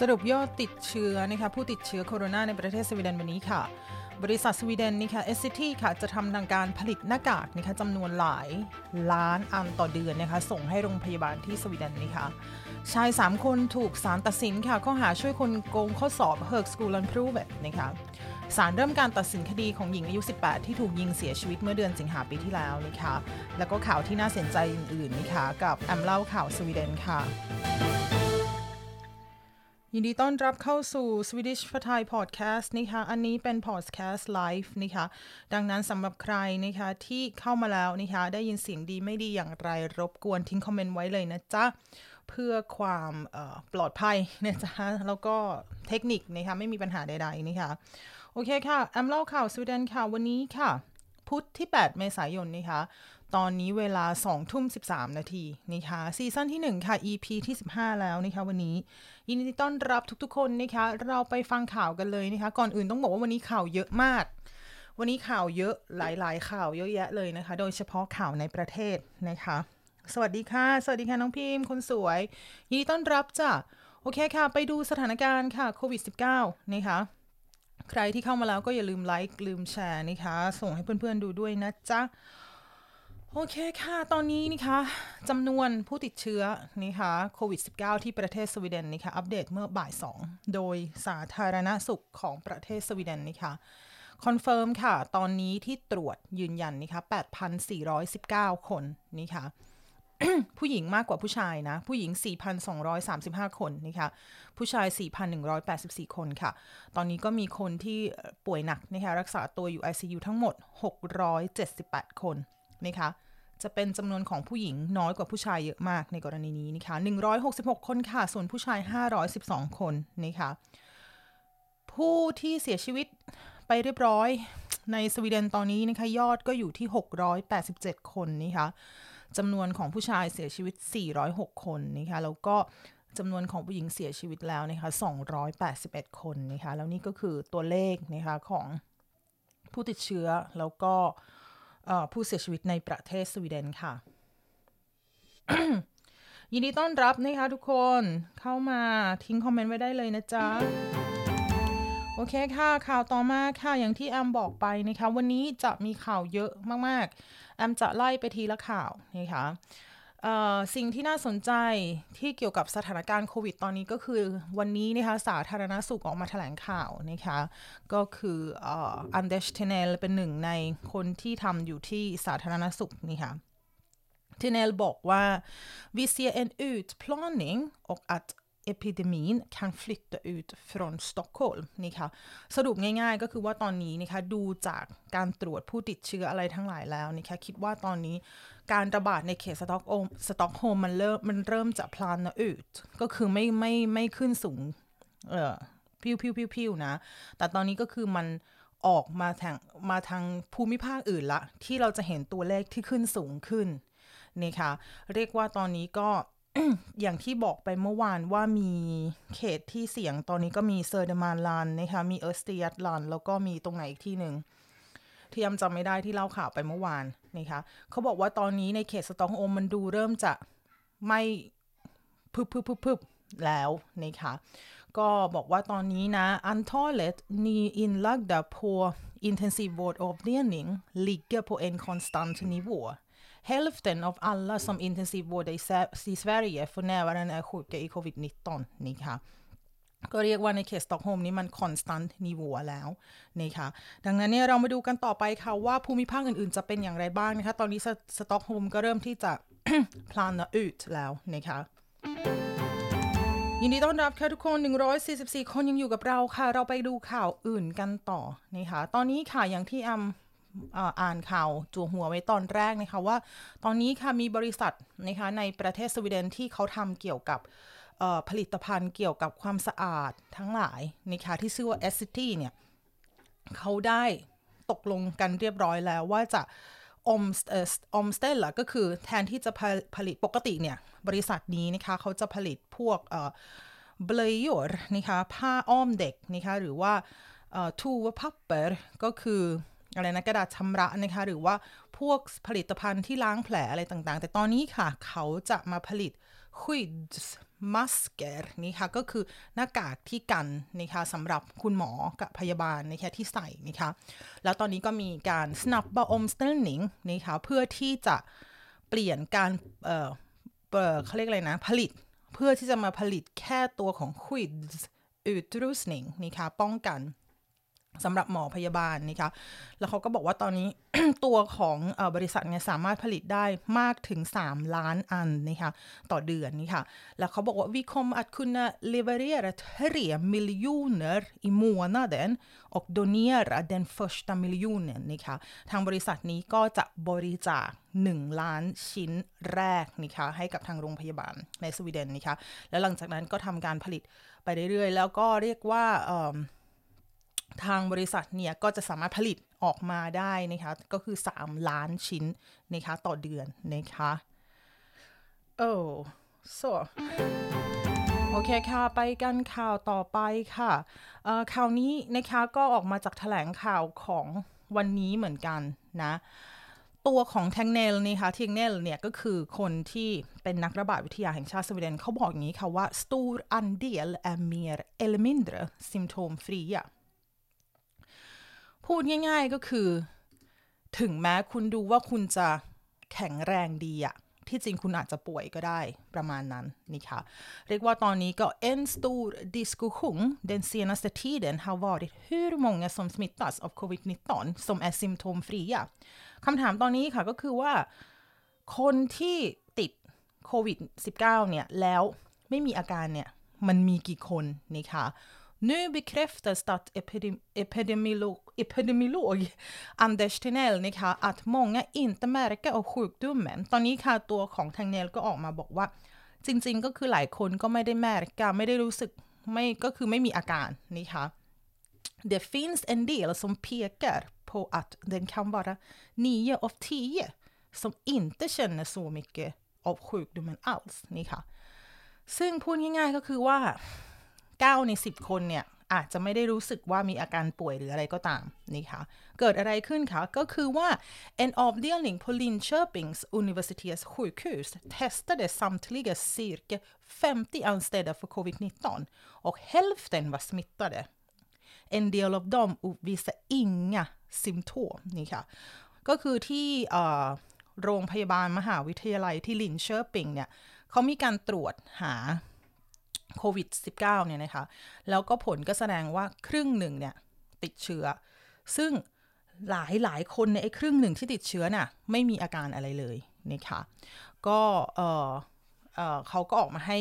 สรุปยอดติดเชื้อนะคะผู้ติดเชื้อโคโรนาในประเทศสวีเดนวันนี้ค่ะ บริษัทสวีเดนนะคะ Essity ค่ะจะทำทางการผลิตหน้ากากนะคะจำนวนหลายล้านอันต่อเดือนนะคะส่งให้โรงพยาบาลที่สวีเดนนะคะชาย 3 คนถูกศาลตัดสินค่ะข้อหาช่วยคนโกงข้อสอบเฮิร์กสกูลันพรูเวตนะคะศาลเริ่มการตัดสินคดีของหญิงอายุ 18 ที่ถูกยิงเสียชีวิตเมื่อเดือนสิงหาปีที่แล้วนะคะแล้วก็ข่าวที่น่าสนใจอื่นๆนะคะกับแอมเล่าข่าวสวีเดนค่ะ ยินดีต้อนรับเข้าสู่ Swedish for Thai Podcast นะคะอันนี้เป็น Podcast Live นะคะดังนั้นสำหรับใครนะคะที่เข้ามาแล้วนะคะได้ยินเสียงดีไม่ดีอย่างไรรบกวนทิ้งคอมเมนต์ไว้เลยนะจ๊ะ เพื่อความปลอดภัยนะจ๊ะ แล้วก็เทคนิคนะคะไม่มีปัญหาใดๆนะคะโอเคค่ะ แอมเล่าข่าวสวีเดนค่ะ วันนี้ค่ะ พุธที่ 8 เมษายนนะคะ ตอนนี้เวลา2ทุ่ม 13 นาทีนะคะซีซั่นที่ 1 ค่ะ EP ที่ 15 แล้วนะคะวันนี้ ยินดีต้อนรับทุกๆคนนะคะ เราไปฟังข่าวกันเลยนะคะ ก่อนอื่นต้องบอกว่าวันนี้ข่าวเยอะมาก วันนี้ข่าวเยอะหลายๆ ข่าวเยอะแยะเลยนะคะ โดยเฉพาะข่าวในประเทศนะคะ สวัสดีค่ะ สวัสดีค่ะน้องพิมพ์คนสวย ยินดีต้อนรับจ้ะโอเคค่ะ ไปดูสถานการณ์ค่ะโควิด -19 นะคะใครที่เข้ามาแล้วก็อย่าลืมไลค์ลืมแชร์นะคะ ส่งให้เพื่อนๆดูด้วยนะจ๊ะ โอเคค่ะ ตอนนี้นะคะจำนวนผู้ติดเชื้อนะคะโควิด -19 ที่ประเทศสวีเดนนะคะอัปเดตเมื่อบ่าย 2 โดยสาธารณสุขของประเทศสวีเดนนะคะคอนเฟิร์มค่ะ ตอนนี้ที่ตรวจยืนยันนะคะ8,419 คนนี่ค่ะผู้หญิงมากกว่าผู้ชายนะ ผู้หญิง 4,235 คนนะคะผู้ชาย 4,184 คนค่ะ ตอนนี้ก็มีคนที่ป่วยหนักนะคะรักษาตัวอยู่ ICU ทั้งหมด 678 คนนะคะ จะเป็นจำนวนของผู้หญิงน้อยกว่าผู้ชายเยอะมากในกรณีนี้นะคะ166 คนค่ะ ส่วนผู้ชาย 512 คนนะคะผู้ที่เสียชีวิตไปเรียบร้อยในสวีเดนตอนนี้นะคะยอดก็อยู่ที่ 687 คนนะคะจำนวนของผู้ชายเสียชีวิต 406 คนนะคะแล้วก็จำนวนของผู้หญิงเสียชีวิตแล้วนะคะ281 คนนะคะแล้วนี่ก็คือตัวเลขนะคะของผู้ติดเชื้อแล้วก็ ผู้เสียชีวิตในประเทศสวีเดนค่ะ ยินดีต้อนรับนะคะทุกคนเข้ามาทิ้งคอมเมนต์ไว้ได้เลยนะจ๊ะ โอเคค่ะ ข่าวต่อมาค่ะอย่างที่แอมบอกไปนะคะ วันนี้จะมีข่าวเยอะมากๆ แอมจะไล่ไปทีละข่าวนะคะ สิ่งที่น่าสนใจที่เกี่ยวกับสถานการณ์โควิดตอนนี้ก็คือวันนี้นะคะสาธารณสุขออกมาแถลงข่าวนะคะก็คืออันเดชเทเนลเป็นหนึ่งในคนที่ทำอยู่ที่สาธารณสุขนี่ค่ะเทเนลบอกว่า vi ser en utplaning och att epidemin kan flytta ut från Stockholm นี่ค่ะสรุปง่ายๆก็คือว่าตอนนี้นะคะดูจากการตรวจผู้ติดเชื้ออะไรทั้งหลายแล้วนะคะคิดว่าตอนนี้ การระบาดในเขตสต็อกโฮมสต็อกโฮมมันเริ่มมันเริ่มจะ plana ut ก็คือไม่ไม่ไม่ขึ้นสูง เอ่อพิวพิวพิวพิวนะ แต่ตอนนี้ก็คือมันออกมาทางมาทางภูมิภาคอื่นละ ที่เราจะเห็นตัวเลขที่ขึ้นสูงขึ้นนี่ค่ะเรียกว่าตอนนี้ก็อย่างที่บอกไปเมื่อวานว่ามีเขตที่เสี่ยงตอนนี้ก็มี Södermanland นะคะมี Östergötland แล้วก็มีตรงไหนอีกที่หนึ่งที่แอมจำไม่ได้ที่เล่าข่าวไปเมื่อวาน นะคะเขาบอกว่าตอนนี้ในเขตสตอกโฮมมันดูเริ่มจะไม่พึบพึบพึบพึบแล้วนะคะก็บอกว่าตอนนี้นะ antalet nyinlagda på intensivvårdavdelning ligger på en konstant nivå Hälften av alla som intensivvårdar i, i Sverige för närvarande är sjuka i covid-19 นะคะ ก็เรียกว่าในเขตสตอกโฮมนี้มัน konstant nivå แล้วนะคะดังนั้นเนี่ยเรามาดูกันต่อไปค่ะว่าภูมิภาคอื่นๆ จะเป็นอย่างไรบ้างนะคะ ตอนนี้สตอกโฮมก็เริ่มที่จะพลานอืดแล้วนะคะยินดีต้อนรับค่ะทุกคน 144 คนยังอยู่กับเราค่ะ เราไปดูข่าวอื่นกันต่อนะคะตอนนี้ค่ะอย่างที่ออ่านข่าวจัวหัวไว้ตอนแรกนะคะว่า ตอนนี้ค่ะมีบริษัทนะคะในประเทศสวีเดนที่เขาทำเกี่ยวกับ ผลิตภัณฑ์เกี่ยวกับความสะอาดทั้งหลายนะคะที่ชื่อว่า s c t เนี่ยเขาได้ตกลงกันเรียบร้อยแล้วว่าจะอมอมสเตลล่ะก็คือแทนที่จะผลิตปกติเนี่ย บริษัทนี้นะคะเขาจะผลิตพวกเบลยอร์นะคะผ้าอ้อมเด็กนะคะหรือว่าทูวพับเปอร์ก็คืออะไรนะกระดาษชำระนะคะหรือว่าพวกผลิตภัณฑ์ที่ล้างแผลอะไรต่างๆ แต่ตอนนี้ค่ะ เขาจะมาผลิต skyddsmasker นี่ค่ะก็คือหน้ากากที่กันนะคะสำหรับคุณหมอกับพยาบาลนะคะที่ใส่นะคะแล้วตอนนี้ก็มีการ snabba omställning นะคะเพื่อที่จะเปลี่ยนการเอ่อเขาเรียกอะไรนะ ผลิตเพื่อที่จะมาผลิตแค่ตัวของ quids utrustning นะคะป้องกัน สำหรับหมอพยาบาลนะคะ แล้วเขาก็บอกว่าตอนนี้ ตัวของอบริษัทเนี่ยสามารถผลิตได้มากถึง 3 ล้านอันนะคะต่อเดือนนี่ค่ะ แล้วเขาบอกว่า vi kommer att kunna leverera 3 miljoner i månaden och donera den första miljonen นะคะทางบริษัทนี้ก็จะบริจาค1 ล้านชิ้นแรกนะคะให้กับทางโรงพยาบาลในสวีเดนนะคะแล้วหลังจากนั้นก็ทำการผลิตไปเรื่อยๆ แล้วก็เรียกว่า ทางบริษัทเนี่ยก็จะสามารถผลิตออกมาได้นะคะก็คือ 3 ล้านชิ้นนะคะต่อเดือนนะคะโอ้โ so โอเคค่ะ ไปกันข่าวต่อไปค่ะข่าวนี้นะคะก็ออกมาจากแถลงข่าวของวันนี้เหมือนกันนะ ตัวของแทงเนลนี่ค่ะเทงเนลเนี่ยก็คือคนที่เป็นนักระบาดวิทยาแห่งชาติสวีเดนเขาบอกอย่างนี้ค่ะว่า stor andel är mer eller mindre symptomfria พูดง่าย ๆก็คือ ถึงแม้คุณดูว่าคุณจะแข็งแรงดีอะที่จริงคุณอาจจะป่วยก็ได้ประมาณนั้นนี่ค่ะ เรียกว่าตอนนี้ก็ en stor diskussion den senaste tiden har varit hur många som smittas av covid-19 som är symptomfria คำถามตอนนี้ค่ะก็คือว่า คนที่ติดโควิด -19 เนี่ย แล้วไม่มีอาการเนี่ย มันมีกี่คนนี่ค่ะ Nu bekräftas att epidem epidemiolog, epidemiolog Anders Tegnell นะคะ att många inte märker av sjukdomen ตอนนี้ค่ะตัวของทางเนลก็ออกมาบอกว่า จริงๆ ก็คือหลายคนก็ไม่ได้แมรกาไม่ได้รู้สึกไม่ก็คือไม่มีอาการนี่ค่ะ Det finns en del som pekar på att den kan vara 9 av 10 som inte känner så mycket av sjukdomen alls นี่ค่ะ ซึ่งพูดง่ายๆก็คือว่า9ใน 10 คนเนี่ย อาจจะไม่ได้รู้สึกว่ามีอาการป่วยหรืออะไรก็ตามนี่ค่ะ เกิดอะไรขึ้นคะ ก็คือว่า en avdelning på Linköpings universitets sjukhus testade samtliga cirka 50 anställda för covid-19 och hälften var smittade. En del av dem uppvisar inga symptom นี่ค่ะ ก็คือที่โรงพยาบาลมหาวิทยาลัยที่ลินเชอร์ปิงเนี่ยเขามีการตรวจหา โควิด -19 เนี่ยนะคะ แล้วก็ผลก็แสดงว่าครึ่งหนึ่งเนี่ยติดเชื้อ ซึ่งหลายหลายคนในไอ้ครึ่งหนึ่งที่ติดเชื้อน่ะไม่มีอาการอะไรเลยนะคะก็เออเขาก็ออกมาให้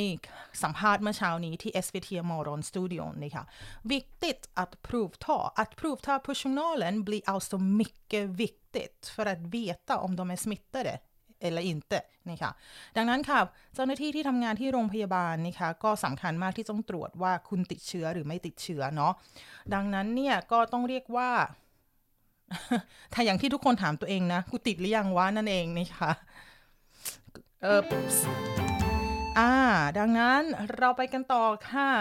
สัมภาษณ์เมื่อเช้านี้ที่ SVT Moron Studio นะคะ Viktigt att provta. Att provta personalen blir alltså mycket viktigt för att veta om de är smittade เอลอินเตนี่ค่ะดังนั้นค่ะ เจ้าหน้าที่ที่ทำงานที่โรงพยาบาลนี่ค่ะก็สำคัญมากที่ต้องตรวจว่าคุณติดเชื้อหรือไม่ติดเชื้อเนาะดังนั้นเนี่ยก็ต้องเรียกว่า ถ้าอย่างที่ทุกคนถามตัวเองนะ กูติดหรือยังวะนั่นเองนี่ค่ะเอออ่า ดังนั้นเราไปกันต่อค่ะ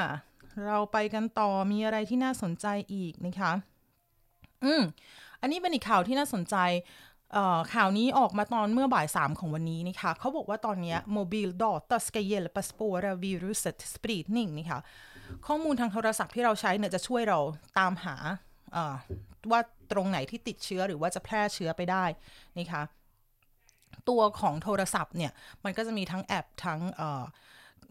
เราไปกันต่อมีอะไรที่น่าสนใจอีกนะคะ อืม อันนี้เป็นอีกข่าวที่น่าสนใจ ข่าวนี้ออกมาตอนเมื่อบ่ายสามของวันนี้นะคะเขาบอกว่าตอนนี้โมบิลดอต a ska hjälpa spåra viruset spridning นี่ค่ะข้อมูลทางโทรศัพท์ที่เราใช้เนี่ยจะช่วยเราตามหาว่าตรงไหนที่ติดเชื้อหรือว่าจะแพร่เชื้อไปได้นี่ค่ะตัวของโทรศัพท์เนี่ย มันก็จะมีทั้งแอปทั้ง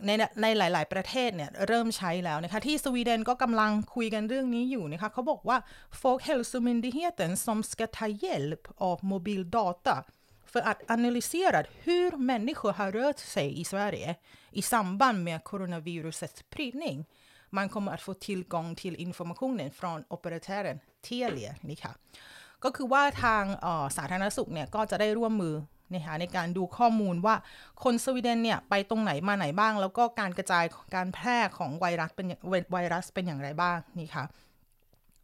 ในในหลาย ๆ ประเทศเนี่ยเริ่มใช้แล้วนะคะที่สวีเดนก็กำลังคุยกันเรื่องนี้อยู่นะคะเขาบอกว่า Folkhälsomyndigheten som ska ta hjälp av mobildata för att analysera hur människor har rört sig i Sverige i samband med coronavirusets spridning. Man kommer att få tillgång till informationen från operatören Telia นี่ค่ะก็คือว่าทางสาธารณสุขเนี่ยก็จะได้ร่วมมือ นะคะในการดูข้อมูลว่าคนสวีเดนเนี่ยไปตรงไหนมาไหนบ้าง แล้วก็การกระจายการแพร่ของไวรัสเป็นไวรัสเป็นอย่างไรบ้างนี่ค่ะ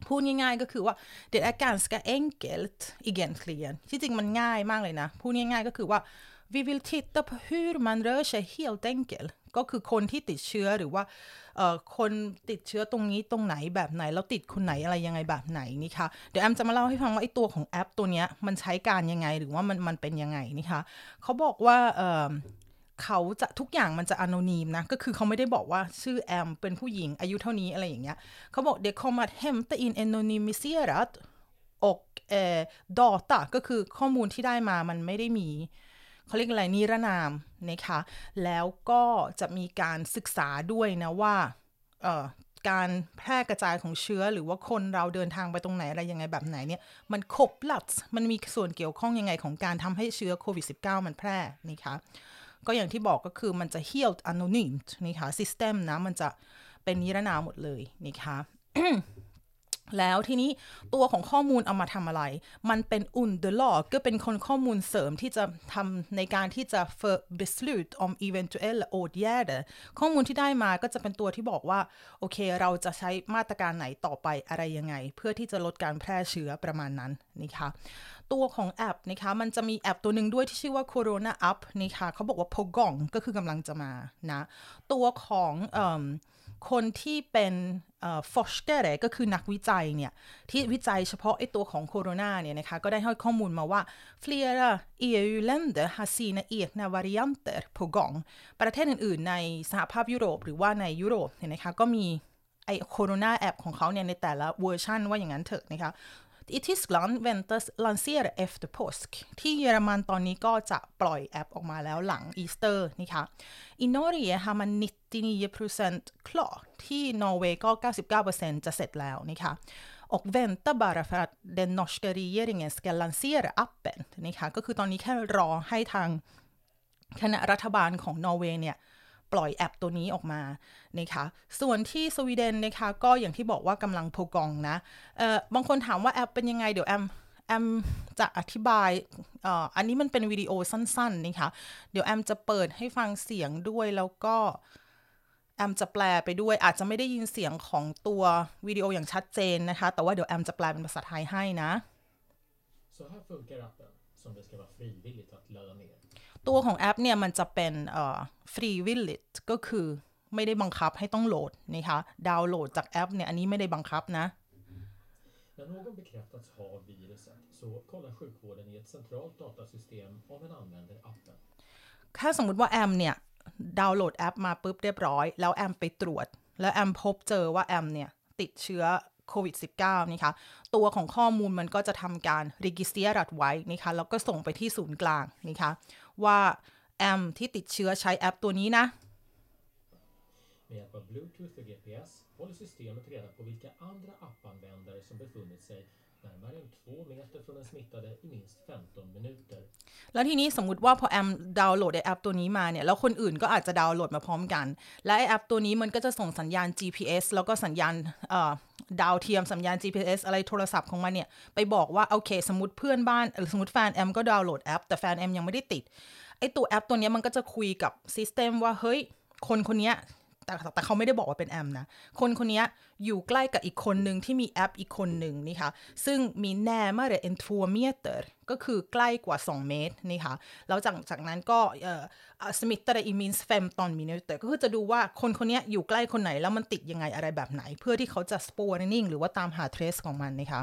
พูดง่ายๆก็คือว่า det är ganska enkelt egentligen ที่จริงมันง่ายมากเลยนะ พูดง่ายๆก็คือว่า vi vill titta på hur man rör sig helt enkelt ก็คือคนที่ติดเชื้อหรือว่าคนติดเชื้อตรงนี้ตรงไหนแบบไหน แล้วติดคนไหนอะไรยังไงแบบไหนนี่คะเดี๋ยวแอมจะมาเล่าให้ฟังว่าไอ้ตัวของแอปตัวเนี้ยมันใช้การยังไงหรือว่ามันมันเป็นยังไงนี่คะเขาบอกว่าเขาจะทุกอย่างมันจะอนอนีมนะ ก็คือเขาไม่ได้บอกว่าชื่อแอมเป็นผู้หญิงอายุเท่านี้อะไรอย่างเงี้ยเขาบอก det kommer att hämta in anonymiserat och eh, data ก็คือข้อมูลที่ได้มามันไม่ได้มี เขาเรียกอะไรนิรนามนะคะแล้วก็จะมีการศึกษาด้วยนะว่าการแพร่กระจายของเชื้อหรือว่าคนเราเดินทางไปตรงไหนอะไรยังไงแบบไหนเนี่ยมันครบลัดมันมีส่วนเกี่ยวข้องยังไงของการทำให้เชื้อโควิด -19 มันแพร่นะคะก็อย่างที่บอกก็คือมันจะ healed anonym นะคะ system นะมันจะเป็นนิรนามหมดเลยนะคะ แล้วทีนี้ตัวของข้อมูลเอามาทำอะไร มันเป็น underlag ก็เป็นคนข้อมูลเสริมที่จะทำในการที่จะ för beslut om eventuella åtgärder ข้อมูลที่ได้มาก็จะเป็นตัวที่บอกว่า โอเค เราจะใช้มาตรการไหนต่อไปอะไรยังไง เพื่อที่จะลดการแพร่เชื้อประมาณนั้นนะคะตัวของแอปนะคะมันจะมีแอปตัวหนึ่งด้วยที่ชื่อว่า Corona App นะคะเขาบอกว่า Pogong ก็คือกำลังจะมานะ ตัวของเอ คนที่เป็นฟอชเกเรก็คือนักวิจัยเนี่ยที่วิจัยเฉพาะไอตัวของโคโรนาเนี่ยนะคะก็ได้ให้ข้อมูลมาว่า flera EU-länder har sina egna varianter på gång ประเทศอื่นๆ ในสหภาพยุโรปหรือว่าในยุโรปเนี่ยนะคะก็มีไอโคโรนาแอปของเขาเนี่ยในแต่ละเวอร์ชันว่าอย่างนั้นเถอะนะคะ i Tyskland väntas lansera efter påsk ที่เยอรมันตอนนี้ก็จะปล่อยแอปออกมาแล้วหลังอีสเตอร์นะคะ i Norge har man 99% klar ที่นอร์เวย์ก็ 99%จะเสร็จแล้วนะคะ och väntar bara för att den norska regeringen ska lansera appen นะคะก็คือตอนนี้แค่รอให้ทางคณะรัฐบาลของนอร์เวย์เนี่ย ปล่อยแอปตัวนี้ออกมานะคะส่วนที่สวีเดนนะคะก็อย่างที่บอกว่ากำลังโพกองนะเอ่อบางคนถามว่าแอปเป็นยังไงเดี๋ยวแอมแอมจะอธิบายออันนี้มันเป็นวิดีโอสั้นๆนะคะเดี๋ยวแอมจะเปิดให้ฟังเสียงด้วยแล้วก็แอมจะแปลไปด้วยอาจจะไม่ได้ยินเสียงของตัววิดีโออย่างชัดเจนนะคะ แต่ว่าเดี๋ยวแอมจะแปลเป็นภาษาไทยให้นะ Så här funkar appen som det ska vara frivilligt att ladda ner. ตัวของแอปเนี่ยมันจะเป็น frivilligt ก็คือไม่ได้บังคับให้ต้องโหลดนะคะ ดาวน์โหลดจากแอปเนี่ยอันนี้ไม่ได้บังคับนะ När någon bekräftats ha viruset så kollar sjukvården i ett centralt datasystem om en använder appen. ถ้าสมมติว่าแอมเนี่ยดาวน์โหลดแอปมาปุ๊บเรียบร้อย แล้วแอมไปตรวจ แล้วแอมพบเจอว่าแอมเนี่ยติดเชื้อโควิด -19 นี่คะตัวของข้อมูลมันก็จะทำการรีกิสเตียรัดไว้นะคะแล้วก็ส่งไปที่ศูนย์กลางนะคะ ว่าแอมที่ติดเชื้อใช้แอปตัวนี้นะ Med hjälp av Bluetooth och GPS håller systemet reda på vilka andra appanvändare som befunnit sig närmare än två meter från den smittade i minst 15 minuter. แล้วทีนี้สมมุติว่าพอแอมดาวน์โหลดไอแอปตัวนี้มาเนี่ยแล้วคนอื่นก็อาจจะดาวน์โหลดมาพร้อมกัน และไอแอปตัวนี้มันก็จะส่งสัญญาณ GPS แล้วก็สัญญาณดาวเทียมสัญญาณ GPS อะไรโทรศัพท์ของมันเนี่ยไปบอกว่าโอเค สมมติเพื่อนบ้านหรือสมมติแฟนแอมก็ดาวน์โหลดแอปแต่แฟนแอมยังไม่ได้ติดไอตัวแอปตัวนี้มันก็จะคุยกับ system ว่าเฮ้ยคนคนนี้ แต่แต่เขาไม่ได้บอกว่าเป็นแอมนะ คนคนนี้อยู่ใกล้กับอีกคนหนึ่งที่มีแอปอีกคนหนึ่งนี่ค่ะ ซึ่งมี närmare än två meter ก็คือใกล้กว่า 2 เมตรนี่ค่ะ แล้วจากจากนั้นก็เอ่อ smittade i minst femton minuter ก็คือจะดูว่าคนคนนี้อยู่ใกล้คนไหนแล้วมันติดยังไงอะไรแบบไหน เพื่อที่เขาจะ spårning หรือว่าตามหา trace ของมันนะคะ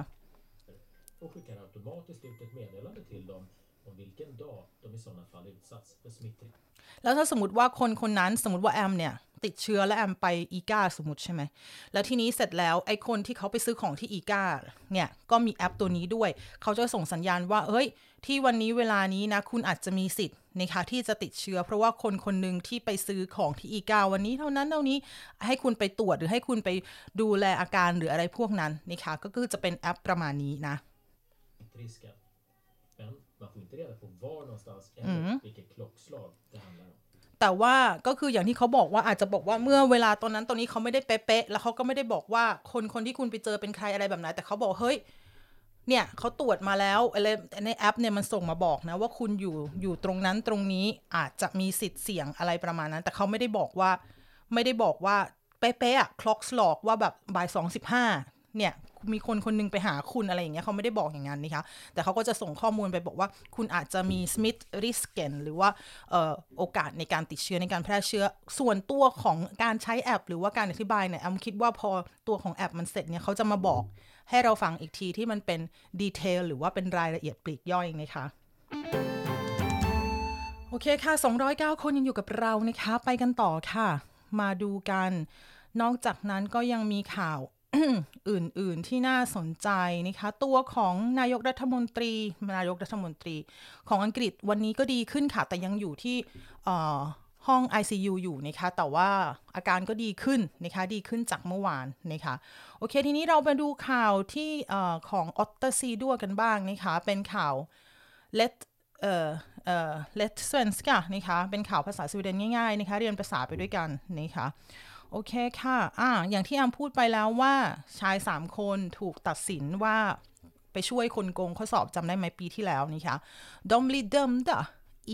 och skickar automatiskt ut ett meddelande till dem om vilken dag de i sådana fall utsatts för smittrisk. แล้วถ้าสมมติว่าคนคนนั้นสมมติว่าแอมเนี่ย ติดเชื้อและแอมไปอีกาสมมติใช่ไหม แล้วทีนี้เสร็จแล้วไอ้คนที่เขาไปซื้อของที่อีกาเนี่ยก็มีแอปตัวนี้ด้วย เขาจะส่งสัญญาณว่าเฮ้ย ที่วันนี้เวลานี้นะ คุณอาจจะมีสิทธิ์นะคะที่จะติดเชื้อ เพราะว่าคนคนหนึ่งที่ไปซื้อของที่อีกาวันนี้เท่านั้นเท่านี้ให้คุณไปตรวจหรือให้คุณไปดูแลอาการหรืออะไรพวกนั้นนะคะก็คือจะเป็นแอปประมาณนี้นะ risken. แต่ว่าก็คืออย่างที่เขาบอกว่าอาจจะบอกว่าเมื่อเวลาตอนนั้นตอนนี้เขาไม่ได้เป๊ะๆแล้วเขาก็ไม่ได้บอกว่าคนคนที่คุณไปเจอเป็นใครอะไรแบบไหนแต่เขาบอกเฮ้ยเนี่ยเขาตรวจมาแล้วอะไรในแอปเนี่ยมันส่งมาบอกนะว่าคุณอยู่อยู่ตรงนั้นตรงนี้อาจจะมีสิทธิ์เสี่ยงอะไรประมาณนั้น แต่เขาไม่ได้บอกว่า ไม่ได้บอกว่าเป๊ะๆอะคล็อกสลอกว่าแบบบ่ายสองสิบห้าเนี่ย มีคนคนนึงไปหาคุณอะไรอย่างเงี้ยเขาไม่ได้บอกอย่างนั้นนะคะแต่เขาก็จะส่งข้อมูลไปบอกว่าคุณอาจจะมี Smith Risken หรือว่าออโอกาสในการติดเชื้อในการแพร่เชื้อส่วนตัวของการใช้แอป หรือว่าการอธิบายเนี่ยแอมคิดว่าพอตัวของแอปมันเสร็จเนี่ยเขาจะมาบอกให้เราฟังอีกทีที่มันเป็นดีเทลหรือว่าเป็นรายละเอียดปลีกย่อยนะคะโอเคค่ะ 209 คนยังอยู่กับเรานะคะ ไปกันต่อค่ะ มาดูกัน นอกจากนั้นก็ยังมีข่าว อื่นๆที่น่าสนใจนะคะ ตัวของนายกรัฐมนตรี นายกรัฐมนตรี ของอังกฤษวันนี้ก็ดีขึ้นค่ะ แต่ยังอยู่ที่ห้อง ICU อยู่นะคะ แต่ว่าอาการก็ดีขึ้นนะคะ ดีขึ้นจากเมื่อวานนะคะ โอเค ทีนี้เราไปดูข่าวที่ของออตเตอร์ซีดัวกันบ้างนะคะ เป็นข่าว Let เอ่อเอ่อ Let Svenska นะคะ เป็นข่าวภาษาสวีเดนง่ายๆนะคะ เรียนภาษาไปด้วยกันนะคะ โอเคค่ะอ่าอย่างที่อามพูดไปแล้วว่าชาย3คนถูกตัดสินว่าไปช่วยคนโกงข้อสอบจำได้ไหมปีที่แล้วนี่ค่ะ De blir dömda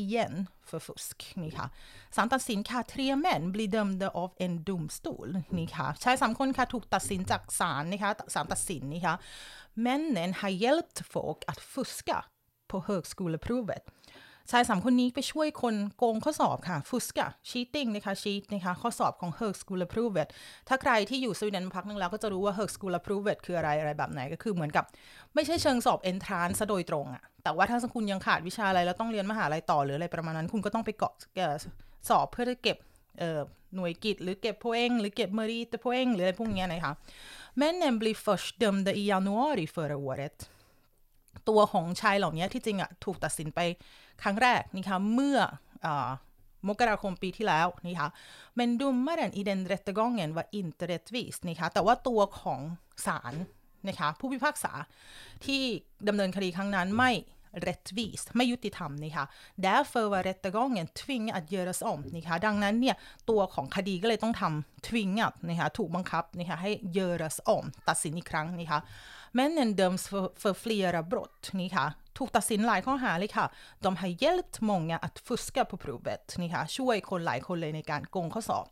igen för fusk นี่ค่ะสารตัดสินค่ะ tre män blir dömda av en domstol นี่ค่ะชายสามคนค่ะถูกตัดสินจากศาลนะคะศาลตัดสินนี่ค่ะ Männen har hjälpt folk att fuska på högskoleprovet ชายสามคนนี้ไปช่วยคนโกงข้อสอบค่ะ fuska cheating นะคะ cheat นะคะข้อสอบของ högskoleprovet ถ้าใครที่อยู่สวีเดนพักนึงแล้วก็จะรู้ว่า högskoleprovet คืออะไรอะไรแบบไหนก็คือเหมือนกับ ไม่ใช่เชิงสอบ entrance โดยตรงอะแต่ว่าถ้าคุณยังขาดวิชาอะไรแล้วต้องเรียนมหาลัยต่อหรืออะไรประมาณนั้น คุณก็ต้องไปเกาะสอบเพื่อจะเก็บหน่วยกิจหรือเก็บโพเองหรือเก็บเมริตโพเองหรืออะไรพวกนี้นะคะ Männen blir först dömda i januari förra året ตัวของชายเหล่านี้ที่จริงอะถูกตัดสินไปครั้งแรกนะคะเมื่ออมกราคมปีที่แล้วนะคะ men domaren i den rättegången var inte rättvis นะคะแต่ว่าตัวของศาลนะคะผู้พิพากษาที่ดำเนินคดีครั้งนั้นไม่ rättvis ไม่ยุติธรรมนะคะ därför var rättegången tvingad att göras om นะคะดังนั้นเนี่ยตัวของคดีก็เลยต้องทำ tvingat นะคะถูกบังคับนะคะให้ göras om ตัดสินอีกครั้งนะคะ Männen döms för, för flera brott นี่ค่ะถูกตัดสินหลายข้อหาเลยค่ะ de har hjälpt många att fuska på provet นี่ค่ะช่วยคนหลายคนเลยในการโกงข้อสอบ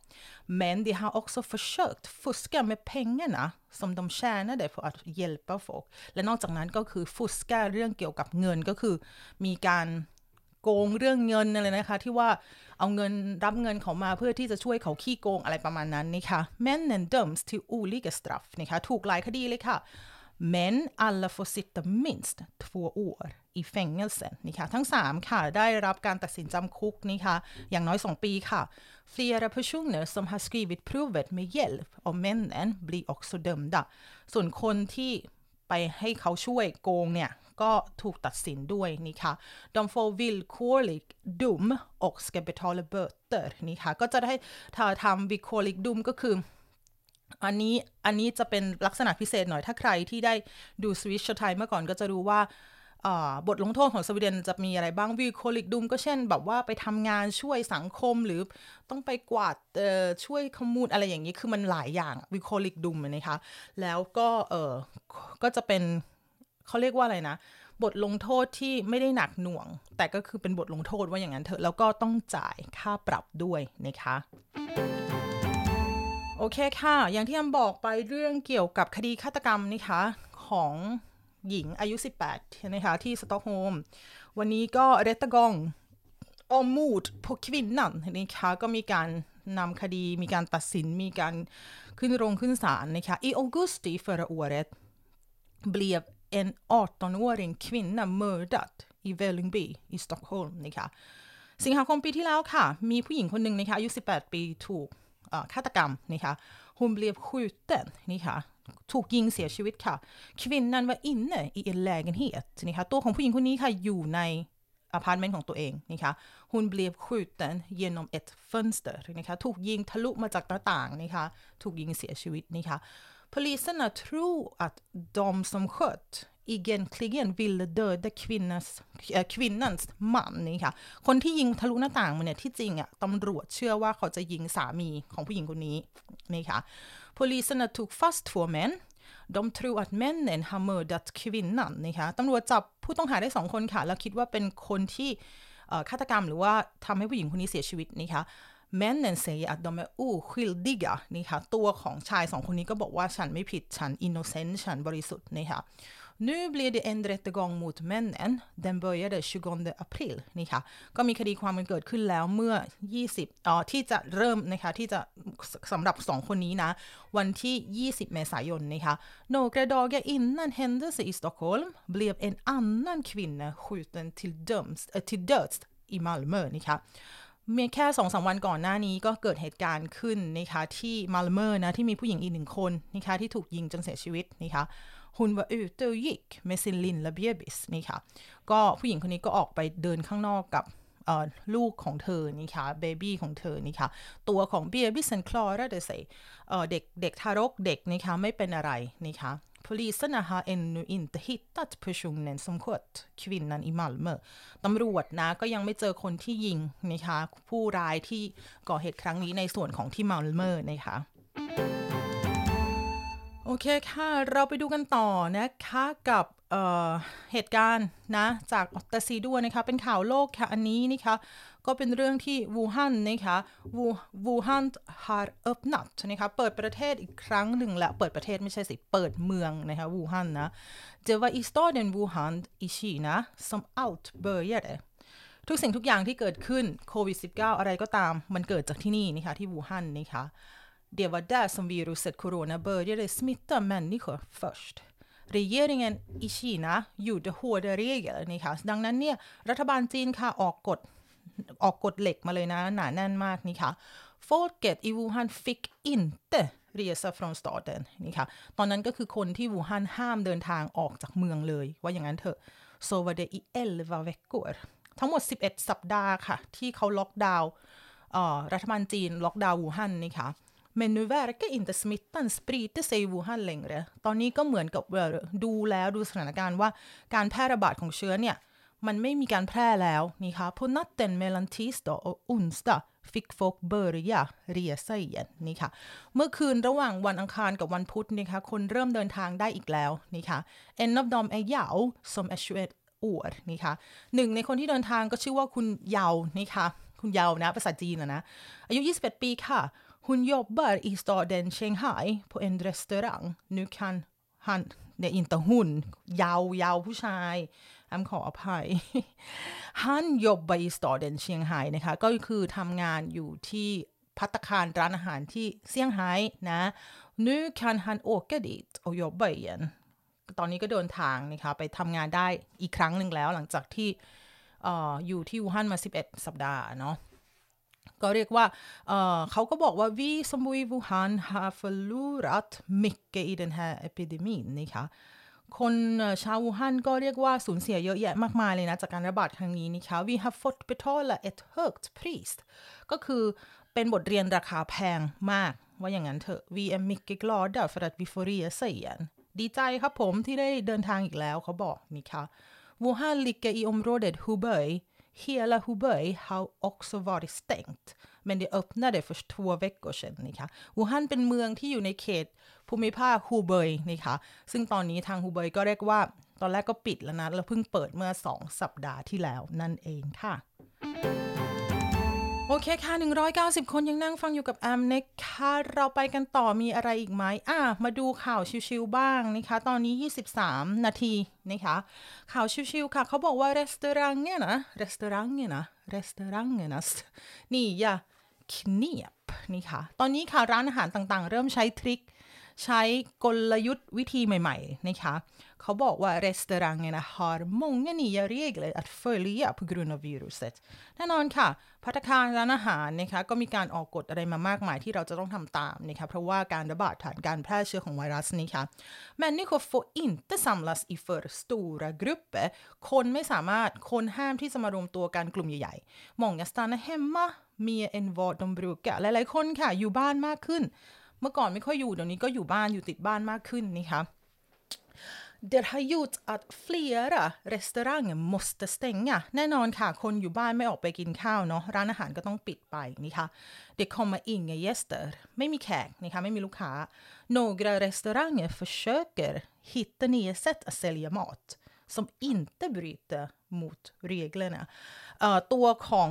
men de har också försökt fuska med pengarna som de tjänade för att hjälpa folk และนอกจากนั้นก็คือ fuska เรื่องเกี่ยวกับเงินก็คือมีการโกงเรื่องเงินอะไรนะคะที่ว่าเอาเงินรับเงินเขามาเพื่อที่จะช่วยเขาขี้โกงอะไรประมาณนั้นนี่ค่ะ männen döms till olika straff นะคะถูกหลายคดีเลยค่ะ men alla får sitta minst två år i fängelse นี่ค่ะทั้ง 3 ค่ะ ได้รับการตัดสินจำคุกนี่ค่ะ อย่างน้อย 2 ปีค่ะ flera personer som har skrivit provet med hjälp av männen blir också dömda ส่วนคนที่ไปให้เขาช่วยโกงเนี่ย ก็ถูกตัดสินด้วยนี่ค่ะ de får villkorlig dom och ska betala böter นี่ค่ะ ก็จะได้ถ้าทำ villkorlig dom ก็คือ อันนี้อันนี้จะเป็นลักษณะพิเศษหน่อยถ้าใครที่ได้ดูสวิชไทยเมื่อก่อนก็จะรู้ว่าบทลงโทษของสวีเดนจะมีอะไรบ้างวิโคลิกดุมก็เช่น แบบว่าไปทำงานช่วยสังคมหรือต้องไปกวาดช่วยขมูลอะไรอย่างนี้คือมันหลายอย่างวิโคลิกดุมนะคะแล้วก็เออก็จะเป็นเขาเรียกว่าอะไรนะ บทลงโทษที่ไม่ได้หนักหน่วง แต่ก็คือเป็นบทลงโทษว่าอย่างนั้นเถอะแล้วก็ต้องจ่ายค่าปรับด้วยนะคะ โอเคค่ะ อย่างที่อำบอกไปเรื่องเกี่ยวกับคดีฆาตกรรมนะคะของหญิงอายุ 18 นะคะที่สตอกโฮล์มวันนี้ก็เรตกองอมูดพวกควินนั่นนะคะก็มีการนำคดีมีการตัดสินมีการขึ้นโรงขึ้นศาลนะคะ i augusti förra året blev en 18-åring kvinna mördad i Vällingby i Stockholm นะคะสิงหาคมปีที่แล้วค่ะ มีผู้หญิงคนหนึ่งนะคะอายุ 18 ปีถูก ฆาตกรรมนะคะ hon blev skjuten นี่ค่ะถูกยิงเสียชีวิตค่ะ kvinnan var inne i en lägenhet นะคะตัวของผู้หญิงคนนี้ค่ะอยู่ในอพาร์ตเมนต์ของตัวเองนะคะ hon blev skjuten genom ett fönster นะคะถูกยิงทะลุมาจากหน้าต่างนะคะถูกยิงเสียชีวิตนะคะ poliserna tror att de som sköt egentligen ville döda kvinnas, kvinnans man นี่ค่ะ คนที่ยิงทะลุหน้าต่างมันเนี่ยที่จริงอะตำรวจเชื่อว่าเขาจะยิงสามีของผู้หญิงคนนี้นี่ค่ะ poliserna tog fast två män de tror att männen har mördat kvinnan นะคะตำรวจจับผู้ต้องหาได้สองคนค่ะ แล้วคิดว่าเป็นคนที่ฆาตกรรมหรือว่าทำให้ผู้หญิงคนนี้เสียชีวิตนะคะ männen säger att de är oskyldiga นี่ค่ะตัวของชายสองคนนี้ก็บอกว่าฉันไม่ผิดฉัน innocent ฉันบริสุทธิ์นี่ค่ะ Nu blir det en rättegång mot männen. Den började 20 april นี่ค่ะก็มีคดีความมันเกิดขึ้นแล้วเมื่อ 20อ๋อที่จะเริ่มนะคะที่จะสำหรับสองคนนี้นะ วันที่ 20 เมษายนนะคะ Några dagar innan händelse i Stockholm blev en annan kvinna skjuten till, döms, äh, till döds i Malmö นะคะเมื่อแค่สองสามวันก่อนหน้านี้ก็เกิดเหตุการณ์ขึ้นนะคะที่ Malmö นะที่มีผู้หญิงอีกหนึ่งคนนะคะที่ถูกยิงจนเสียชีวิตนะคะ hon var ute och gick med sin lilla bebis นี่ค่ะ ก็ผู้หญิงคนนี้ก็ออกไปเดินข้างนอกกับลูกของเธอนี่ค่ะ baby ของเธอนี่ค่ะ ตัวของ bebisen klarade sig เด็กเด็กทารกเด็กนี่ค่ะไม่เป็นอะไรนี่ค่ะ Polisen har ännu inte hittat personen som sköt kvinnan i Malmö ตำรวจนะก็ยังไม่เจอคนที่ยิงนะคะผู้ร้ายที่ก่อเหตุครั้งนี้ในส่วนของที่มัลเมอร์นะคะ อเคค่ะ เราไปดูกันต่อนะคะกับเเหตุการณ์นะจากออตซีด้วยนะคะเป็นข่าวโลกค่ะ อันนี้นะคะก็เป็นเรื่องที่วูฮันนะคะวูWuhan har öppnat นะคะเปิดประเทศอีกครั้งหนึ่งและเปิดประเทศไม่ใช่สิ เปิดเมืองนะคะวูฮันนะ Det var i staden Wuhan i Kina som allt började ทุกสิ่งทุกอย่างที่เกิดขึ้นโควิด -19 อะไรก็ตามมันเกิดจากที่นี่นะคะที่วูฮันนะคะ Det var där som viruset corona började smitta människor först. Regeringen i Kina gjorde hårda regler นะคะ ดังนั้นเนี่ยรัฐบาลจีนค่ะออกกฎออกกฎเหล็กมาเลยนะหนาแน่นมากนี่ค่ะ Folket i Wuhan fick inte resa från staden นี่ค่ะ ตอนนั้นก็คือคนที่วูฮันห้ามเดินทางออกจากเมืองเลย ว่าอย่างนั้นเถอะ så var det i 11 veckor ทั้งหมด 11 สัปดาห์ค่ะ ที่เขาล็อกดาวน์รัฐบาลจีนล็อกดาวน์วูฮันนี่ค่ะ Men nu verkar inte smittan sprida sig i Wuhan längre ตอนนี้ก็เหมือนกับดูแล้วดูสถานการณ์ว่าการแพร่ระบาดของเชื้อเนี่ยมันไม่มีการแพร่แล้วนี่ค่ะ på natten mellan tisdag och onsdag fick folk börja resa igen นี่ค่ะ เมื่อคืนระหว่างวันอังคารกับวันพุธนี่ค่ะคนเริ่มเดินทางได้อีกแล้วนี่ค่ะ en av dem är Yao som är 21 år นี่ค่ะหนึ่งในคนที่เดินทางก็ชื่อว่าคุณเยานี่ค่ะ คุณเยานะภาษาจีนนะอายุ 21 ปีค่ะ Hon jobbar i staden Shanghai på en restaurang. Nu kan han, det är inte hon, Yao, Yao ผู้ชายแอมขออภัยฮันยบบายสตอเดนเชียงไฮ้นะคะ ก็คือทำงานอยู่ที่พัตคารร้านอาหารที่เซี่ยงไฮ้นะ nu kan han åka dit och jobba igen ตอนนี้ก็เดินทางนะคะไปทำงานได้อีกครั้งหนึ่งแล้วหลังจากที่ออยู่ที่วูฮั่นมา 11 สัปดาห์เนาะ ก็เรียกว่าเเขาก็บอกว่า vi som bor i Wuhan har förlorat mycket i den här epidemin นะคะคนชาววูฮั่นก็เรียกว่าสูญเสียเยอะแยะมากมายเลยนะ จากการระบาดครั้งนี้นะคะ we have fått betala ett högt pris ก็คือเป็นบทเรียนราคาแพงมาก ว่าอย่างนั้นเถอะ we är mycket glada för att vi får resa igen ดีใจครับผมที่ได้เดินทางอีกแล้วเขาบอกนี่ค่ะ Wuhan ligger i området Hubei Hela Hubei har också varit stängt men det öppnade för två veckor sedan นะคะวูฮั่นเป็นเมืองที่อยู่ในเขตภูมิภาคฮูเบยนะคะซึ่งตอนนี้ทางฮูเบยก็เรียกว่า ตอนแรกก็ปิดแล้วนะ แล้วเพิ่งเปิดเมื่อ 2 สัปดาห์ที่แล้วนั่นเองค่ะ โอเคค่ะ 190 คนยังนั่งฟังอยู่กับแอมนะคะเราไปกันต่อมีอะไรอีกไหมอะมาดูข่าวชิวๆบ้างนะคะ ตอนนี้ 23 นาทีนะคะ ข่าวชิวๆค่ะ เขาบอกว่าร้านอาหารเนี่ยนะร้านอาหารเนี่ยนะร้านอาหารเนี่ยนะนี่อย่าคเนียบนี่ค่ะตอนนี้ค่ะร้านอาหารต่างๆ เริ่มใช้ทริค ใช้กลยุทธ์วิธีใหม่ๆนะคะเขาบอกว่า restaurangerna har många nya regler att följa på grund av viruset แน่นอนค่ะพัตคารร้านอาหารนะคะก็มีการออกกฎอะไรมามากมายที่เราจะต้องทำตามนะคะเพราะว่าการระบาดฐานการแพร่เชื้อของไวรัสนี้ค่ะ människor får inte samlas i för stora grupper คนไม่สามารถคนห้ามที่จะมารวมตัวกันกลุ่มใหญ่ๆ många stannar hemma mer än vad de brukar หลายๆคนค่ะอยู่บ้านมากขึ้น เมื่อก่อนไม่ค่อยอยู่เดี๋ยวนี้ก็อยู่บ้านอยู่ติดบ้านมากขึ้นนะคะ Det har gjort att flera restauranger måste stänga แน่นอนค่ะ คนอยู่บ้านไม่ออกไปกินข้าวเนาะ ร้านอาหารก็ต้องปิดไปนี่ค่ะ Det kommer inga gäster ไม่มีแขกนี่ค่ะไม่มีลูกค้า Några restauranger försöker hitta nya sätt att sälja mat som inte bryter mot reglerna ตัวของ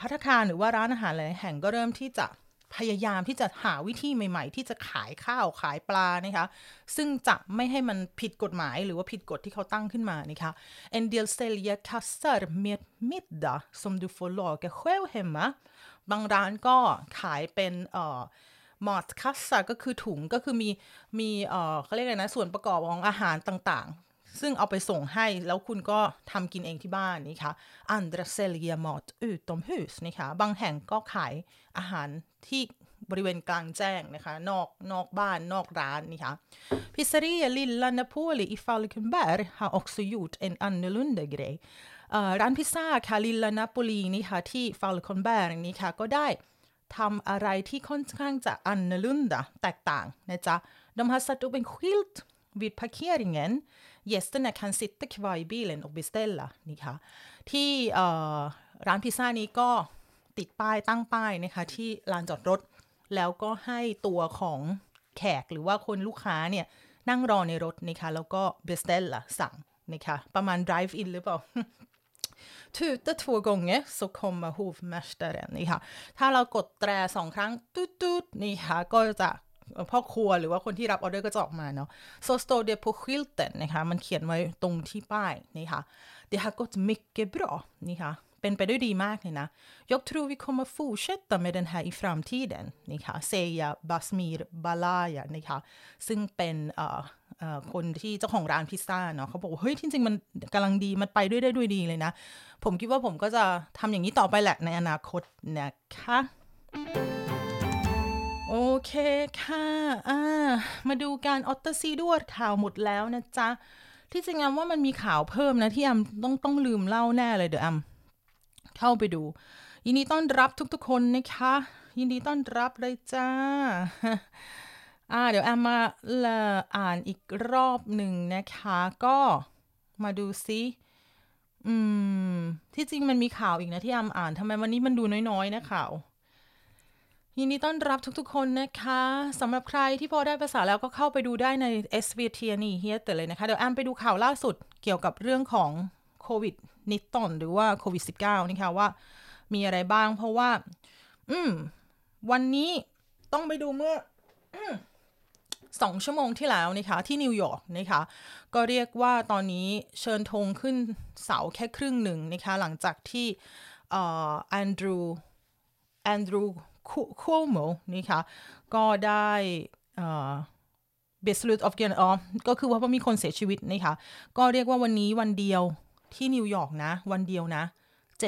พัฒคารหรือว่าร้านอาหารหลายแห่งก็เริ่มที่จะ พยายามที่จะหาวิธีใหม่ ๆ ที่จะขายข้าวขายปลานะคะซึ่งจะไม่ให้มันผิดกฎหมายหรือว่าผิดกฎที่เขาตั้งขึ้นมานะคะ En del säljer kassar med middag som du får laga själv hemma บางร้านก็ขายเป็นเอ่อmatkassar ก็คือถุงก็คือมีมีเอ่อเขาเรียกอะไรนะ ส่วนประกอบของอาหารต่าง ซึ่งเอาไปส่งให้แล้วคุณก็ทำกินเองที่บ้านนี่ค่ะ andra säljer mat utomhus นี่ค่ะบางแห่งก็ขายอาหารที่บริเวณกลางแจ้งนะคะ นอกนอกบ้านนอกร้านนี่ค่ะ Pizzeria Lilla Napoli i Falkenberg har också gjort en annorlunda grej ร้านพิซซ่าค่ะลิลลานาโปลีนี่ค่ะที่ Falkenberg นี่ค่ะก็ได้ทำอะไรที่ค่อนข้างจะอันนลุนดาแตกต่างนะจ๊ะ De har satt upp en skylt vid parkeringen Gästerna kan sitta kvar i bilen och beställa นี่ค่ะที่ร้านพิซซ่านี้ก็ติดป้ายตั้งป้ายนะคะที่ลานจอดรถ แล้วก็ให้ตัวของแขกหรือว่าคนลูกค้าเนี่ยนั่งรอในรถนะคะแล้วก็ beställa สั่งนะคะประมาณ drive in หรือเปล่า tuta två gånger så kommer hovmästaren นี่ค่ะถ้าเรากดแตรสองครั้ง ตุ๊ดๆนี่ค่ะก็จะ พ่อครัวหรือว่าคนที่รับออเดอร์ก็จะออกมาเนาะ så står det på skylten นะคะ มันเขียนไว้ตรงที่ป้ายนี่ค่ะ det har gått mycket bra นี่ค่ะเป็นไปด้วยดีมากเลยนะ jag tror vi kommer fortsätta med den här i framtiden นี่ค่ะ säger Basmir Balaya นี่ค่ะซึ่งเป็นคนที่เจ้าของร้านพิซซ่าเนาะเขาบอกเฮ้ยที่จริงมันกำลังดีมันไปด้วยได้ด้วยดีเลยนะ ผมคิดว่าผมก็จะทำอย่างนี้ต่อไปแหละในอนาคตนะคะ โอเคค่ะอ่ามาดูการออตเตอร์ซีดวดข่าวหมดแล้วนะจ๊ะ ที่จริงอว่ามันมีข่าวเพิ่มนะ ที่อำต้องต้องลืมเล่าแน่เลยเดี๋ยวอำเข้าไปดู ยินดีต้อนรับทุกๆคนนะคะ ยินดีต้อนรับเลยจ้าอ่าเดี๋ยวแอมมาลอ่านอีกรอบหนึ่งนะคะ ก็มาดูซิอืม ที่จริงมันมีข่าวอีกนะที่แอมอ่านทำไมวันนี้มันดูน้อยๆนะข่าว ยินดีต้อนรับทุกๆ คนนะคะสำหรับใครที่พอได้ภาษาแล้วก็เข้าไปดูได้ใน SVT นี่เฮียเตเลยนะคะ เดี๋ยวแอมไปดูข่าวล่าสุดเกี่ยวกับเรื่องของโควิดนิดตอนหรือว่าโควิด -19 นี่ค่ะว่ามีอะไรบ้างเพราะว่า อืม วันนี้ต้องไปดูเมื่อสองชั่วโมงที่แล้วนะคะที่นิวยอร์กนะคะก็เรียกว่าตอนนี้เชิญธงขึ้นเสาแค่ครึ่งหนึ่งนะคะหลังจากที่แอนดรูแอนดรู คูโมนะคะก็ได้ beslut av guvernör ก็คือว่ามีคนเสียชีวิตนะคะก็เรียกว่าวันนี้วันเดียวที่นิวยอร์กนะ วันเดียวนะ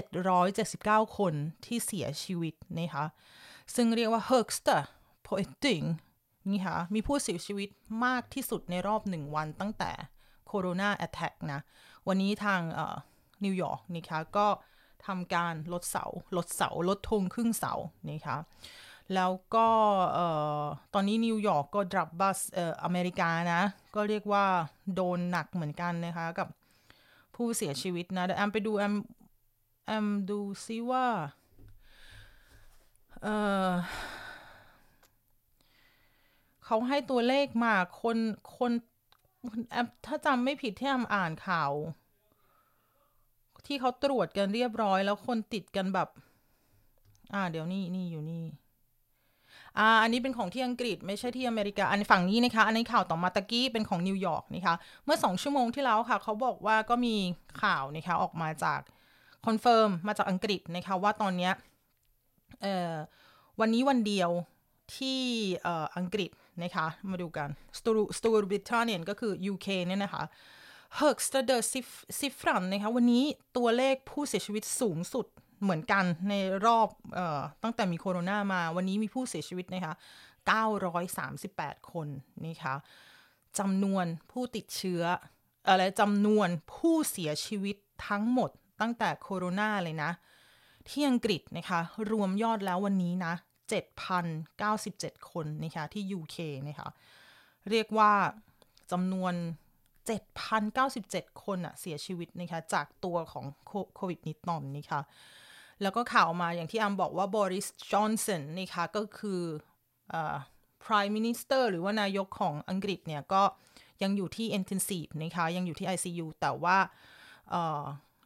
779 คนที่เสียชีวิตนะคะซึ่งเรียกว่า högsta på ett dygn นี่ค่ะมีผู้เสียชีวิตมากที่สุดในรอบหนึ่งวันตั้งแต่โคโรนา attack นะ วันนี้ทางนิวยอร์กนี่ค่ะก็ ทำการลดเสาลดเสาลดธงครึ่งเสานี่ค่ะแล้วก็ตอนนี้นิวยอร์กก็ drabbas อเมริกานะ ก็เรียกว่าโดนหนักเหมือนกันนะคะกับผู้เสียชีวิตนะเดี๋ยวแอมไปดูแอมแอมดูซิว่าเออเขาให้ตัวเลขมาคนคนแอมถ้าจำไม่ผิดที่แอมอ่านข่าว ที่เขาตรวจกันเรียบร้อย แล้วคนติดกันแบบ อ่า เดี๋ยวนี่นี่อยู่นี่อ่าอันนี้เป็นของที่อังกฤษไม่ใช่ที่อเมริกา อันฝั่งนี้นะคะ อันนี้ข่าวต่อมาตะกี้เป็นของนิวยอร์กนะคะ เมื่อสองชั่วโมงที่แล้วค่ะ เขาบอกว่าก็มีข่าวนะคะออกมาจาก confirm มาจากอังกฤษนะคะว่าตอนนี้เอ่อวันนี้วันเดียวที่เอ่ออังกฤษนะคะ มาดูกัน Stor Storbritannien ก็คือ UK เนี่ยนะคะ högsta dödssiffran นะคะวันนี้ตัวเลขผู้เสียชีวิตสูงสุดเหมือนกันในรอบออตั้งแต่มีโควิดมา วันนี้มีผู้เสียชีวิตนะคะ938 คนนะคะจำนวนผู้ติดเชื้ออะไรจำนวนผู้เสียชีวิตทั้งหมดตั้งแต่โควิดเลยนะ ที่อังกฤษนะคะ รวมยอดแล้ววันนี้นะ 7,097 คนนะคะที่ UK นะคะเรียกว่าจำนวน 7,097 คนอะเสียชีวิตนะคะจากตัวของโควิดนิดนอนนะคะแล้วก็ข่าวมาอย่างที่อัมบอกว่าบริสจอนสันนะคะก็คืออ prime minister หรือว่านายกของอังกฤษเนี่ยก็ยังอยู่ที่ intensive นะคะยังอยู่ที่ ICU แต่ว่า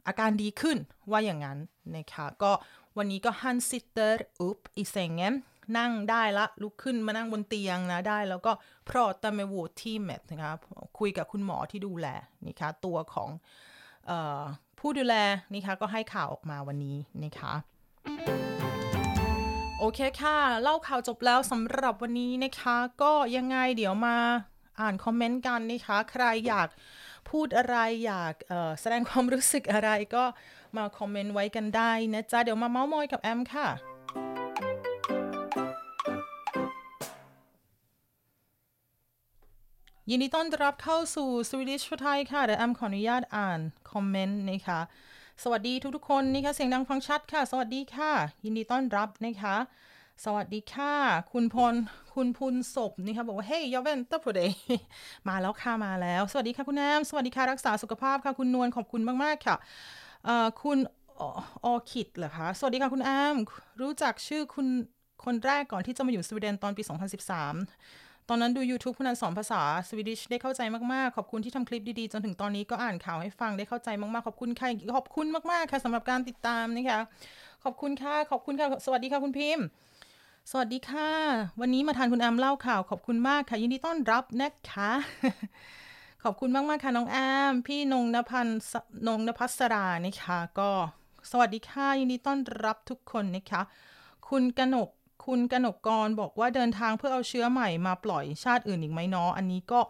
อาการดีขึ้นว่าอย่างนั้นนะคะก็วันนี้ก็ han sitter upp i sängen นั่งได้ละลุกขึ้นมานั่งบนเตียงนะได้แล้วก็ pratar med vårdteamet นะคะคุยกับคุณหมอที่ดูแลนะคะตัวของออผู้ดูแลนะคะก็ให้ข่าวออกมาวันนี้นะคะโอเคค่ะ เล่าข่าวจบแล้วสำหรับวันนี้นะคะ ก็ยังไงเดี๋ยวมาอ่านคอมเมนต์กันนะคะ ใครอยากพูดอะไรอยากแสดงความรู้สึกอะไรก็มาคอมเมนต์ไว้กันได้นะจ๊ะ เดี๋ยวมาเมาส์มอยกับแอมค่ะ ยินดีต้อนรับเข้าสู่ Swedish for Thai ค่ะ เดี๋ยวแอมขออนุญาตอ่านคอมเมนต์นะคะ สวัสดีทุกๆคนนะคะเสียงดังฟังชัดค่ะ สวัสดีค่ะ ยินดีต้อนรับนะคะ สวัสดีค่ะ คุณพล คุณพุนศพนี่ค่ะบอกว่า hej jag väntar på dig มาแล้วค่ะ มาแล้ว สวัสดีค่ะคุณแอม สวัสดีค่ะ รักษาสุขภาพค่ะ คุณนวล ขอบคุณมากๆค่ะคุณออคิดเหรอคะ สวัสดีค่ะคุณแอม รู้จักชื่อคุณคนแรกก่อนที่จะมาอยู่สวีเดนตอนปี 2013 ตอนนั้นดู YouTube คุณนันสอนภาษาสวีดิชได้เข้าใจมาก ๆ ขอบคุณที่ทำคลิปดี ๆ จนถึงตอนนี้ก็อ่านข่าวให้ฟังได้เข้าใจมาก ๆ ขอบคุณค่ะขอบคุณมาก ๆ ค่ะสำหรับการติดตามนะคะ ขอบคุณค่ะ ขอบคุณค่ะ สวัสดีค่ะคุณพิมพ์ สวัสดีค่ะ วันนี้มาทานคุณแอมเล่าข่าวขอบคุณมากค่ะ ยินดีต้อนรับนะคะ ขอบคุณมาก ๆ ค่ะน้องแอม พี่นงนภันนงนภัสรานะคะ ก็สวัสดีค่ะยินดีต้อนรับทุกคนนะคะ คุณกนก คุณกนกกรบอกว่าเดินทางเพื่อเอาเชื้อใหม่มาปล่อยชาติอื่นอีกไหมเนาะอันนี้ก็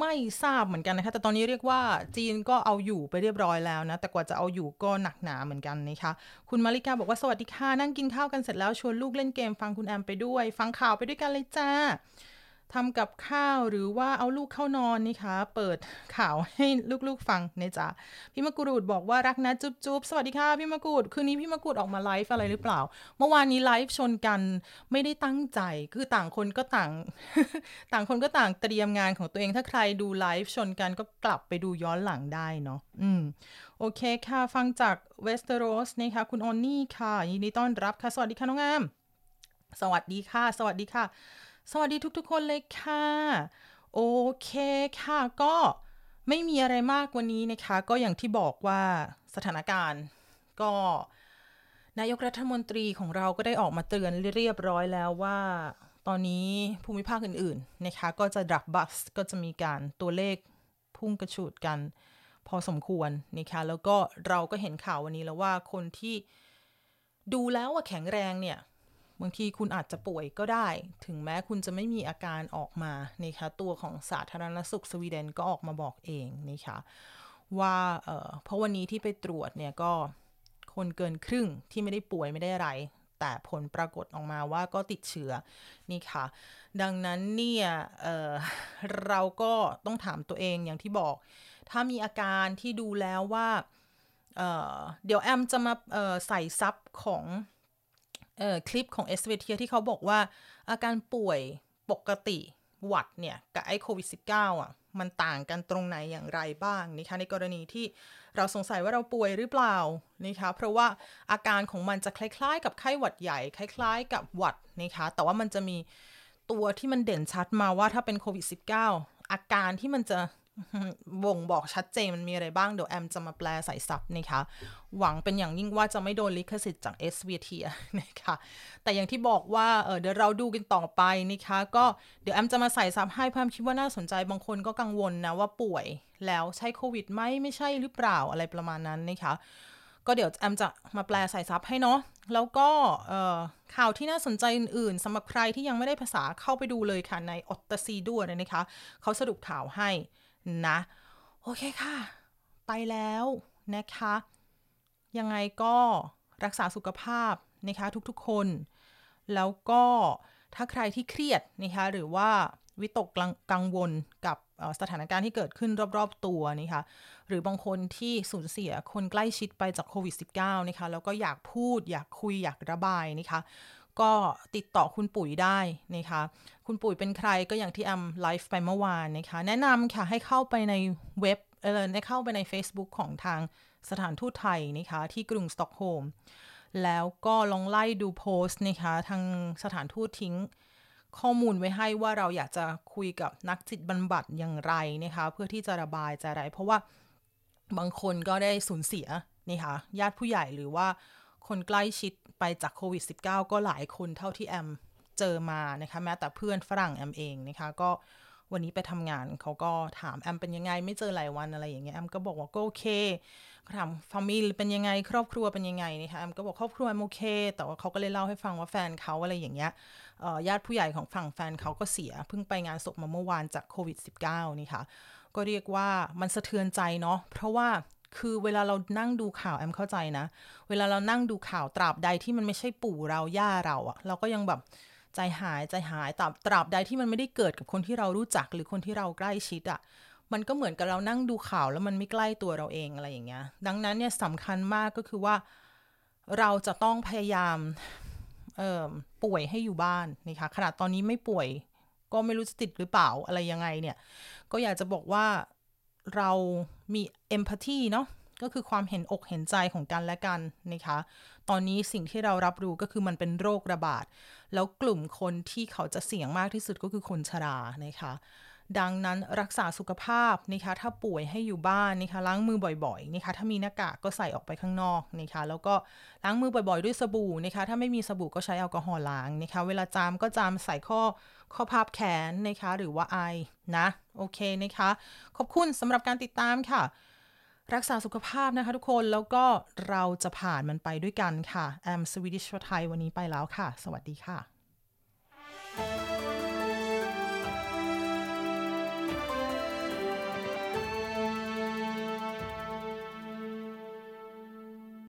ไม่ทราบเหมือนกันนะคะ แต่ตอนนี้เรียกว่าจีนก็เอาอยู่ไปเรียบร้อยแล้วนะ แต่กว่าจะเอาอยู่ก็หนักหนาเหมือนกันนะคะ คุณมาริกาบอกว่าสวัสดีค่ะ นั่งกินข้าวกันเสร็จแล้วชวนลูกเล่นเกมฟังคุณแอมไปด้วย ฟังข่าวไปด้วยกันเลยจ้า ทำกับข้าวหรือว่าเอาลูกเข้านอนนี่คะ เปิดข่าวให้ลูกๆฟังนะจ๊ะพี่มะกรูดบอกว่ารักนะจุ๊บจุ๊บสวัสดีค่ะพี่มะกรูดคืนนี้พี่มะกรูดออกมาไลฟ์อะไรหรือเปล่า เมื่อวานนี้ไลฟ์ชนกันไม่ได้ตั้งใจ คือต่างคนก็ต่าง ต่างคนก็ต่างเตรียมงานของตัวเองถ้าใครดูไลฟ์ชนกันก็กลับไปดูย้อนหลังได้เนาะอืมโอเคค่ะฟังจาก Västerås นะคะคุณออนนี่ค่ะยินดีต้อนรับค่ะ สวัสดีค่ะน้องแอมสวัสดีค่ะ สวัสดีค่ะ สวัสดีทุกๆคนเลยค่ะ โอเคค่ะก็ไม่มีอะไรมากวันนี้นะคะ ก็อย่างที่บอกว่าสถานการณ์ก็นายกรัฐมนตรีของเราก็ได้ออกมาเตือนเรียบร้อยแล้วว่า ตอนนี้ภูมิภาคอื่นๆนะคะ ก็จะดับบัสก็จะมีการตัวเลขพุ่งกระฉูดกันพอสมควรนะคะแล้วก็เราก็เห็นข่าววันนี้แล้วว่าคนที่ดูแล้วว่าแข็งแรงเนี่ย บางทีคุณอาจจะป่วยก็ได้ ถึงแม้คุณจะไม่มีอาการออกมานะคะตัวของสาธารณสุขสวีเดนก็ออกมาบอกเองนะคะว่าเเพราะวันนี้ที่ไปตรวจเนี่ยก็คนเกินครึ่งที่ไม่ได้ป่วยไม่ได้อะไร แต่ผลปรากฏออกมาว่าก็ติดเชื้อนี่ค่ะ ดังนั้นเนี่ยเเราก็ต้องถามตัวเองอย่างที่บอก ถ้ามีอาการที่ดูแล้วว่าเเดี๋ยวแอมจะมาใส่ sub ของ คลิปของ SVT ที่เขาบอกว่า อาการป่วยปกติหวัดเนี่ย กับไอโควิด -19 อะ มันต่างกันตรงไหนอย่างไรบ้างนะคะในกรณีที่เราสงสัยว่าเราป่วยหรือเปล่านะคะเพราะว่าอาการของมันจะคล้ายๆ กับไข้หวัดใหญ่ คล้าย ๆ กับหวัดนะคะแต่ว่ามันจะมีตัวที่มันเด่นชัดมาว่าถ้าเป็นโควิด -19 อาการที่มันจะ บ่งบอกชัดเจนมันมีอะไรบ้าง เดี๋ยวแอมจะมาแปลใส่ซับนะคะ หวังเป็นอย่างยิ่งว่าจะไม่โดนลิขสิทธิ์จาก SVT นะคะ แต่อย่างที่บอกว่าเเดี๋ยวเราดูกันต่อไปนะคะ ก็เดี๋ยวแอมจะมาใส่ซับให้เพามคิดว่าน่าสนใจบางคนก็กังวลนะว่าป่วยแล้วใช่โควิดไหมไม่ใช่หรือเปล่าอะไรประมาณนั้นนะคะก็เดี๋ยวแอมจะมาแปลใส่ซับให้เนาะ แล้วก็ข่าวที่น่าสนใจอื่นๆสำหรับใครที่ยังไม่ได้ภาษาเข้าไปดูเลยค่ะ ในออตตซีด้วยนะคะ เขาสรุปข่าวให้ นะ โอเคค่ะ ไปแล้วนะคะ ยังไงก็รักษาสุขภาพนะคะทุกๆคน แล้วก็ถ้าใครที่เครียดนะคะหรือว่าวิตกกังวลกับสถานการณ์ที่เกิดขึ้นรอบๆตัวนะคะหรือบางคนที่สูญเสียคนใกล้ชิดไปจากโควิด -19 นะคะแล้วก็อยากพูดอยากคุยอยากระบายนะคะก็ติดต่อคุณปุ๋ยได้นะคะ คุณปุ๋ยเป็นใครก็อย่างที่แอมไลฟ์ไปเมื่อวานนะคะ แนะนำค่ะให้เข้าไปในเว็บเออได้เข้าไปใน Facebook ของทางสถานทูตไทยนะคะ ที่กรุงสตอกโฮล์มแล้วก็ลองไล่ดูโพสต์นะคะ ทางสถานทูตทิ้งข้อมูลไว้ให้ว่าเราอยากจะคุยกับนักจิตบำบัดอย่างไรนะคะ เพื่อที่จะระบายใจไร เพราะว่าบางคนก็ได้สูญเสียนี่ค่ะญาติผู้ใหญ่หรือว่าคนใกล้ชิดไปจากโควิด -19 ก็หลายคนเท่าที่แอม เจอมานะคะแม้แต่เพื่อนฝรั่งแอมเองนะคะก็วันนี้ไปทำงานเขาก็ถามแอมเป็นยังไง ไม่เจอหลายวันอะไรอย่างเงี้ยแอมก็บอกว่าก็โอเคเขาถามฟามิลเป็นยังไง ครอบครัวเป็นยังไงนะคะแอมก็บอกครอบครัวโอเค แต่ว่าเขาก็เลยเล่าให้ฟังว่าแฟนเขาอะไรอย่างเงี้ยญาติผู้ใหญ่ของฝั่งแฟนเขาก็เสียเพิ่งไปงานศพมาเมื่อวานจากโควิด -19 นี่ค่ะก็เรียกว่ามันสะเทือนใจเนาะเพราะว่าคือเวลาเรานั่งดูข่าวแอมเข้าใจนะ เวลาเรานั่งดูข่าวตราบใดที่มันไม่ใช่ปู่เราย่าเราอะเราก็ยังแบบ ใจหายใจหายตราบตราบใดที่มันไม่ได้เกิดกับคนที่เรารู้จักหรือคนที่เราใกล้ชิดอะมันก็เหมือนกับเรานั่งดูข่าวแล้วมันไม่ใกล้ตัวเราเองอะไรอย่างเงี้ย ดังนั้นเนี่ยสำคัญมากก็คือว่าเราจะต้องพยายามป่วยให้อยู่บ้านนะคะขนาดตอนนี้ไม่ป่วย ก็ไม่รู้จะติดหรือเปล่าอะไรยังไงเนี่ย ก็อยากจะบอกว่าเรามีเอมพัตตีเนาะ ก็คือความเห็นอกเห็นใจของกันและกันนะคะ ตอนนี้สิ่งที่เรารับรู้ก็คือมันเป็นโรคระบาด แล้วกลุ่มคนที่เขาจะเสี่ยงมากที่สุดก็คือคนชรานะคะดังนั้นรักษาสุขภาพนะคะถ้าป่วยให้อยู่บ้านนะคะล้างมือบ่อยๆนะคะถ้ามีหน้ากากก็ใส่ออกไปข้างนอกนะคะแล้วก็ล้างมือบ่อยๆ ด้วยสบู่นะคะถ้าไม่มีสบู่ก็ใช้แอลกอฮอล์ล้างนะคะเวลาจามก็จามใส่ข้อข้อพับแขนนะคะหรือว่าไอนะโอเคนะคะขอบคุณสำหรับการติดตามค่ะ รักษาสุขภาพนะคะทุกคนแล้วก็เราจะผ่านมันไปด้วยกันค่ะแอมสวิดิชไทยวันนี้ไปแล้วค่ะ สวัสดีค่ะ